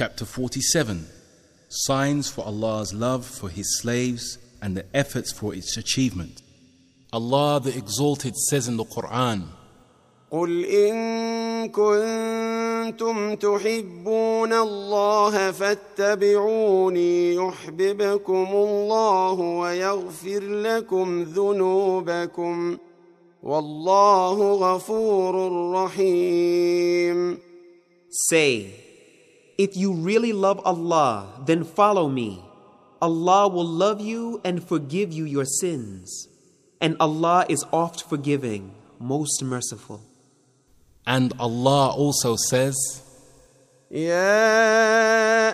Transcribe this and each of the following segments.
Chapter 47 Signs for Allah's love for His slaves and the efforts for its achievement. Allah the Exalted says in the Quran, قل إن كنتم تحبون الله فاتبعوني يحببكم الله ويغفر لكم ذنوبكم والله غفور رحيم Say, if you really love Allah, then follow me. Allah will love you and forgive you your sins. And Allah is oft forgiving, most merciful. and Allah also says, يا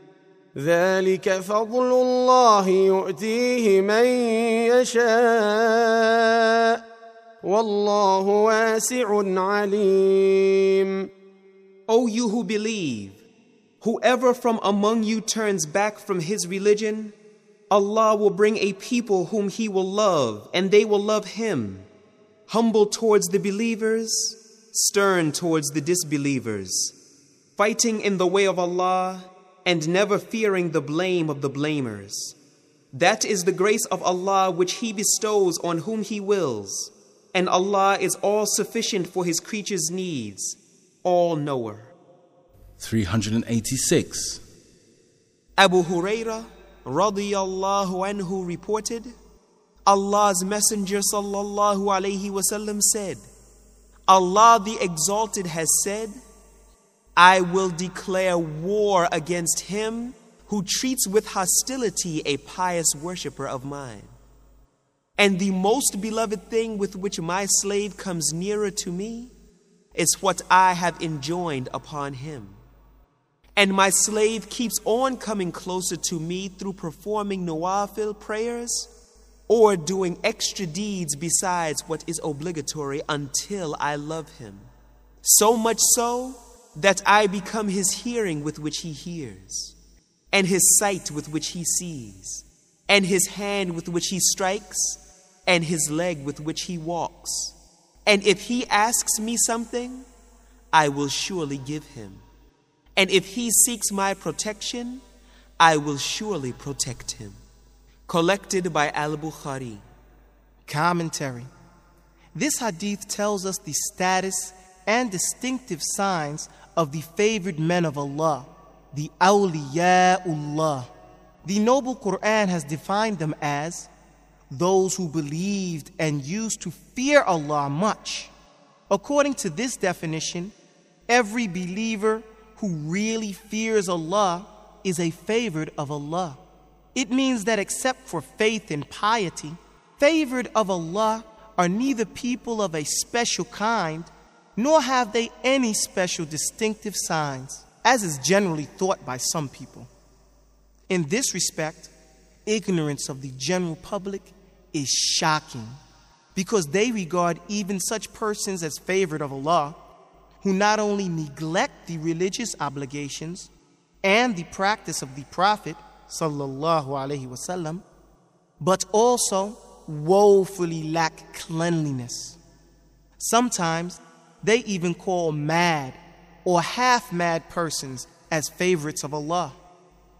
ذلك فضل الله يؤتيه من يشاء والله واسع عليم O you who believe, whoever from among you turns back from his religion, Allah will bring a people whom He will love, and they will love Him. Humble towards the believers, stern towards the disbelievers, fighting in the way of Allah, and never fearing the blame of the blamers. That is the grace of Allah which He bestows on whom He wills, and Allah is all sufficient for His creatures' needs, all knower. 386. Abu Huraira radiyallahu anhu reported, Allah's Messenger sallallahu alayhi wasallam said, Allah the Exalted has said, I will declare war against him who treats with hostility a pious worshipper of mine. And the most beloved thing with which my slave comes nearer to me is what I have enjoined upon him. And my slave keeps on coming closer to me through performing nawafil prayers or doing extra deeds besides what is obligatory until I love him. So much so that I become his hearing with which he hears, and his sight with which he sees, and his hand with which he strikes, and his leg with which he walks. And if he asks me something, I will surely give him. And if he seeks my protection, I will surely protect him. Collected by Al Bukhari. Commentary This hadith tells us the status and distinctive signs of the favored men of Allah, the awliyaullah. The noble Quran has defined them as those who believed and used to fear Allah much. According to this definition, every believer who really fears Allah is a favored of Allah. It means that except for faith and piety, favored of Allah are neither people of a special kind, nor have they any special distinctive signs, as is generally thought by some people. In this respect, ignorance of the general public is shocking because they regard even such persons as favored of Allah who not only neglect the religious obligations and the practice of the Prophet wasallam, but also woefully lack cleanliness. Sometimes they even call mad or half mad persons as favorites of Allah,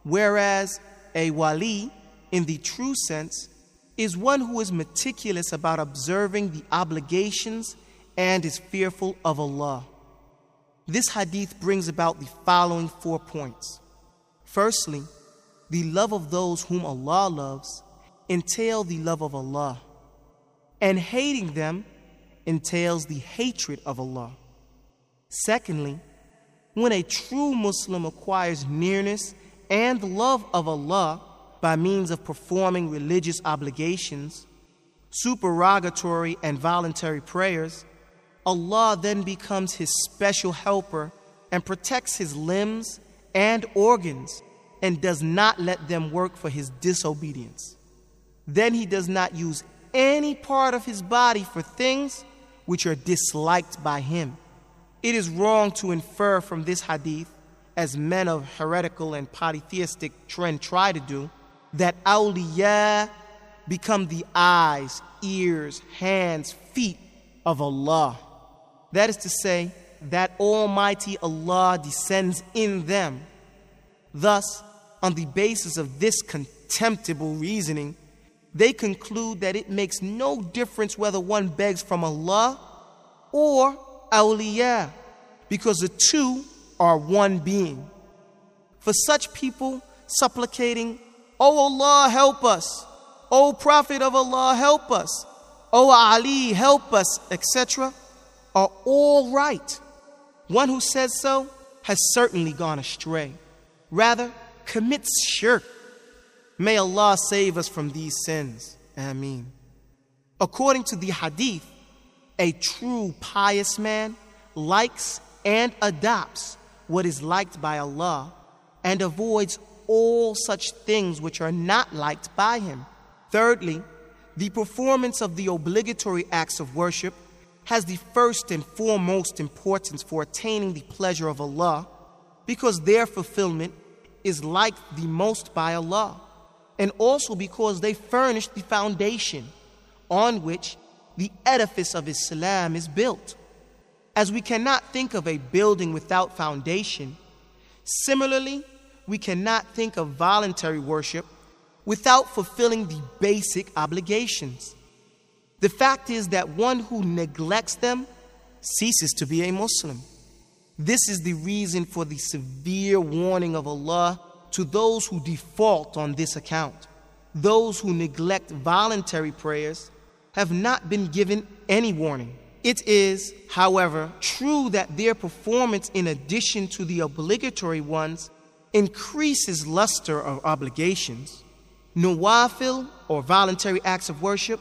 whereas a wali, in the true sense, is one who is meticulous about observing the obligations and is fearful of Allah. This hadith brings about the following four points. Firstly, the love of those whom Allah loves entail the love of Allah, and hating them entails the hatred of Allah. Secondly, when a true Muslim acquires nearness and love of Allah by means of performing religious obligations, supererogatory and voluntary prayers, Allah then becomes his special helper and protects his limbs and organs and does not let them work for his disobedience. Then he does not use any part of his body for things which are disliked by him. It is wrong to infer from this hadith, as men of heretical and polytheistic trend try to do, that awliya become the eyes, ears, hands, feet of Allah. That is to say, that Almighty Allah descends in them. Thus, on the basis of this contemptible reasoning, they conclude that it makes no difference whether one begs from Allah or awliya, because the two are one being. For such people, supplicating, O Allah, help us, O Prophet of Allah, help us, O Ali, help us, etc., are all right. One who says so has certainly gone astray. Rather, commits shirk. May Allah save us from these sins. Ameen. According to the hadith, a true pious man likes and adopts what is liked by Allah and avoids all such things which are not liked by Him. Thirdly, the performance of the obligatory acts of worship has the first and foremost importance for attaining the pleasure of Allah because their fulfillment is liked the most by Allah, and also because they furnish the foundation on which the edifice of Islam is built. As we cannot think of a building without foundation, similarly, we cannot think of voluntary worship without fulfilling the basic obligations. The fact is that one who neglects them ceases to be a Muslim. This is the reason for the severe warning of Allah to those who default on this account. Those who neglect voluntary prayers have not been given any warning. It is, however, true that their performance, in addition to the obligatory ones, increases luster of obligations. Nawafil, or voluntary acts of worship,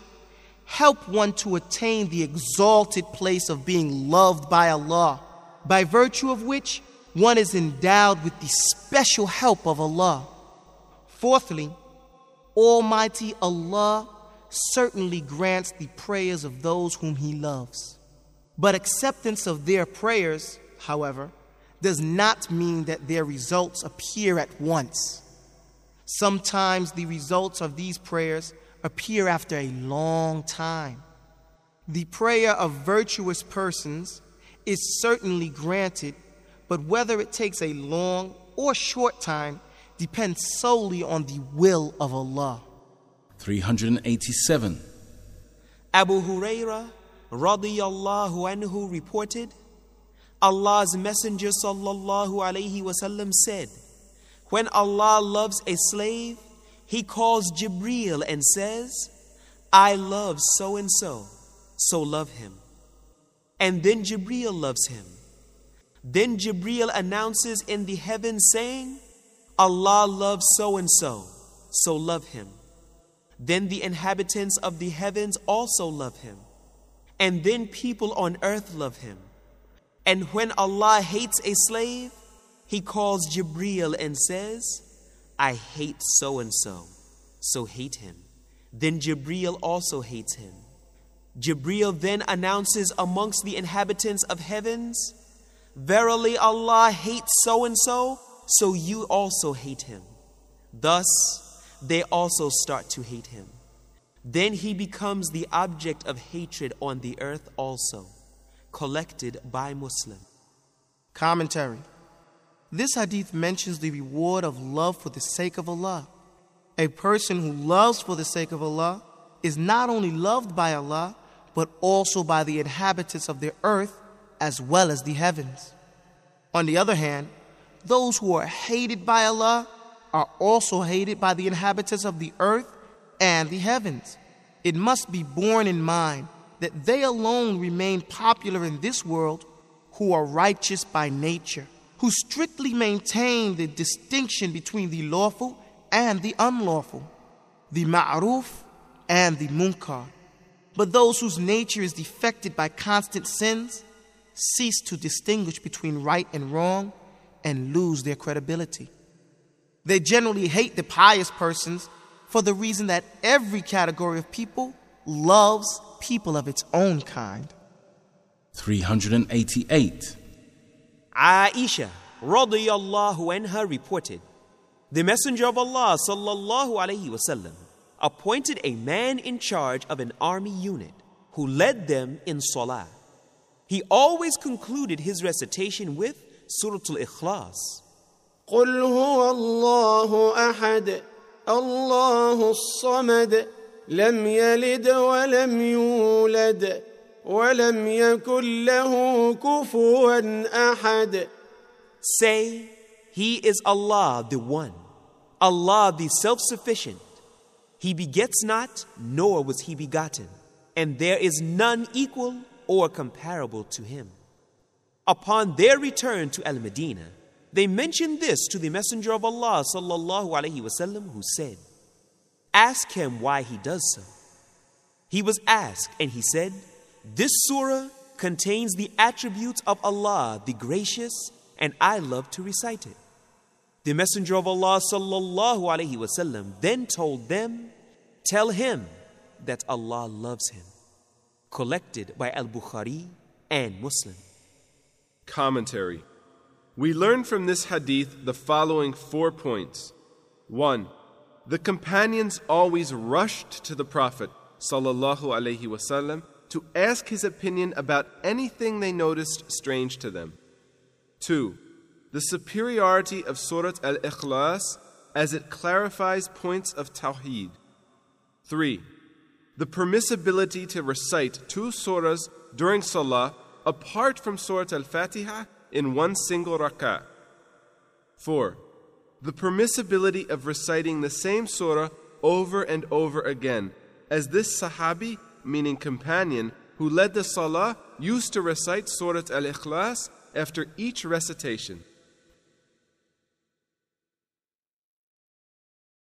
help one to attain the exalted place of being loved by Allah, by virtue of which one is endowed with the special help of Allah. Fourthly, Almighty Allah certainly grants the prayers of those whom He loves. But acceptance of their prayers, however, does not mean that their results appear at once. Sometimes the results of these prayers appear after a long time. The prayer of virtuous persons is certainly granted, but whether it takes a long or short time depends solely on the will of Allah. 387. Abu Huraira radiyallahu anhu reported, Allah's Messenger sallallahu alayhi wasallam said, When Allah loves a slave, He calls Jibreel and says, I love so and so, so love him. And then Jibreel loves him. Then Jibreel announces in the heavens saying, Allah loves so and so, so love him. Then the inhabitants of the heavens also love him. And then people on earth love him. And when Allah hates a slave, he calls Jibreel and says, I hate so and so, so hate him. Then Jibreel also hates him. Jibreel then announces amongst the inhabitants of heavens, Verily Allah hates so and so, so you also hate him. Thus, they also start to hate him. Then he becomes the object of hatred on the earth also, collected by Muslim. Commentary This hadith mentions the reward of love for the sake of Allah. A person who loves for the sake of Allah is not only loved by Allah, but also by the inhabitants of the earth as well as the heavens. On the other hand, those who are hated by Allah are also hated by the inhabitants of the earth and the heavens. It must be borne in mind that they alone remain popular in this world who are righteous by nature, who strictly maintain the distinction between the lawful and the unlawful, the ma'ruf and the munkar. But those whose nature is defected by constant sins cease to distinguish between right and wrong and lose their credibility. They generally hate the pious persons for the reason that every category of people loves people of its own kind. 388. Aisha radiyallahu anha reported, the Messenger of Allah sallallahu alaihi wasallam appointed a man in charge of an army unit who led them in salah. He always concluded his recitation with Surah Al-Ikhlas. قل هو الله احد الله الصمد لم يلد ولم يولد ولم يكن له كفوا احد Say, He is Allah the One, Allah the Self Sufficient. He begets not, nor was He begotten, and there is none equal or comparable to Him. Upon their return to Al Medina, they mentioned this to the Messenger of Allah wasallam, who said, "Ask him why he does so." He was asked, and he said, "This surah contains the attributes of Allah, the Gracious, and I love to recite it." The Messenger of Allah wasallam then told them, "Tell him that Allah loves him." Collected by Al Bukhari and Muslim. Commentary We learn from this hadith the following four points. 1. The companions always rushed to the Prophet wasallam to ask his opinion about anything they noticed strange to them. 2. The superiority of Surat Al Ikhlas as it clarifies points of Tawheed. 3. The permissibility to recite two surahs during Salah apart from Surat Al Fatiha in one single rak'ah. 4. The permissibility of reciting the same surah over and over again, as this Sahabi, meaning companion, who led the Salah, used to recite Surat Al Ikhlas after each recitation.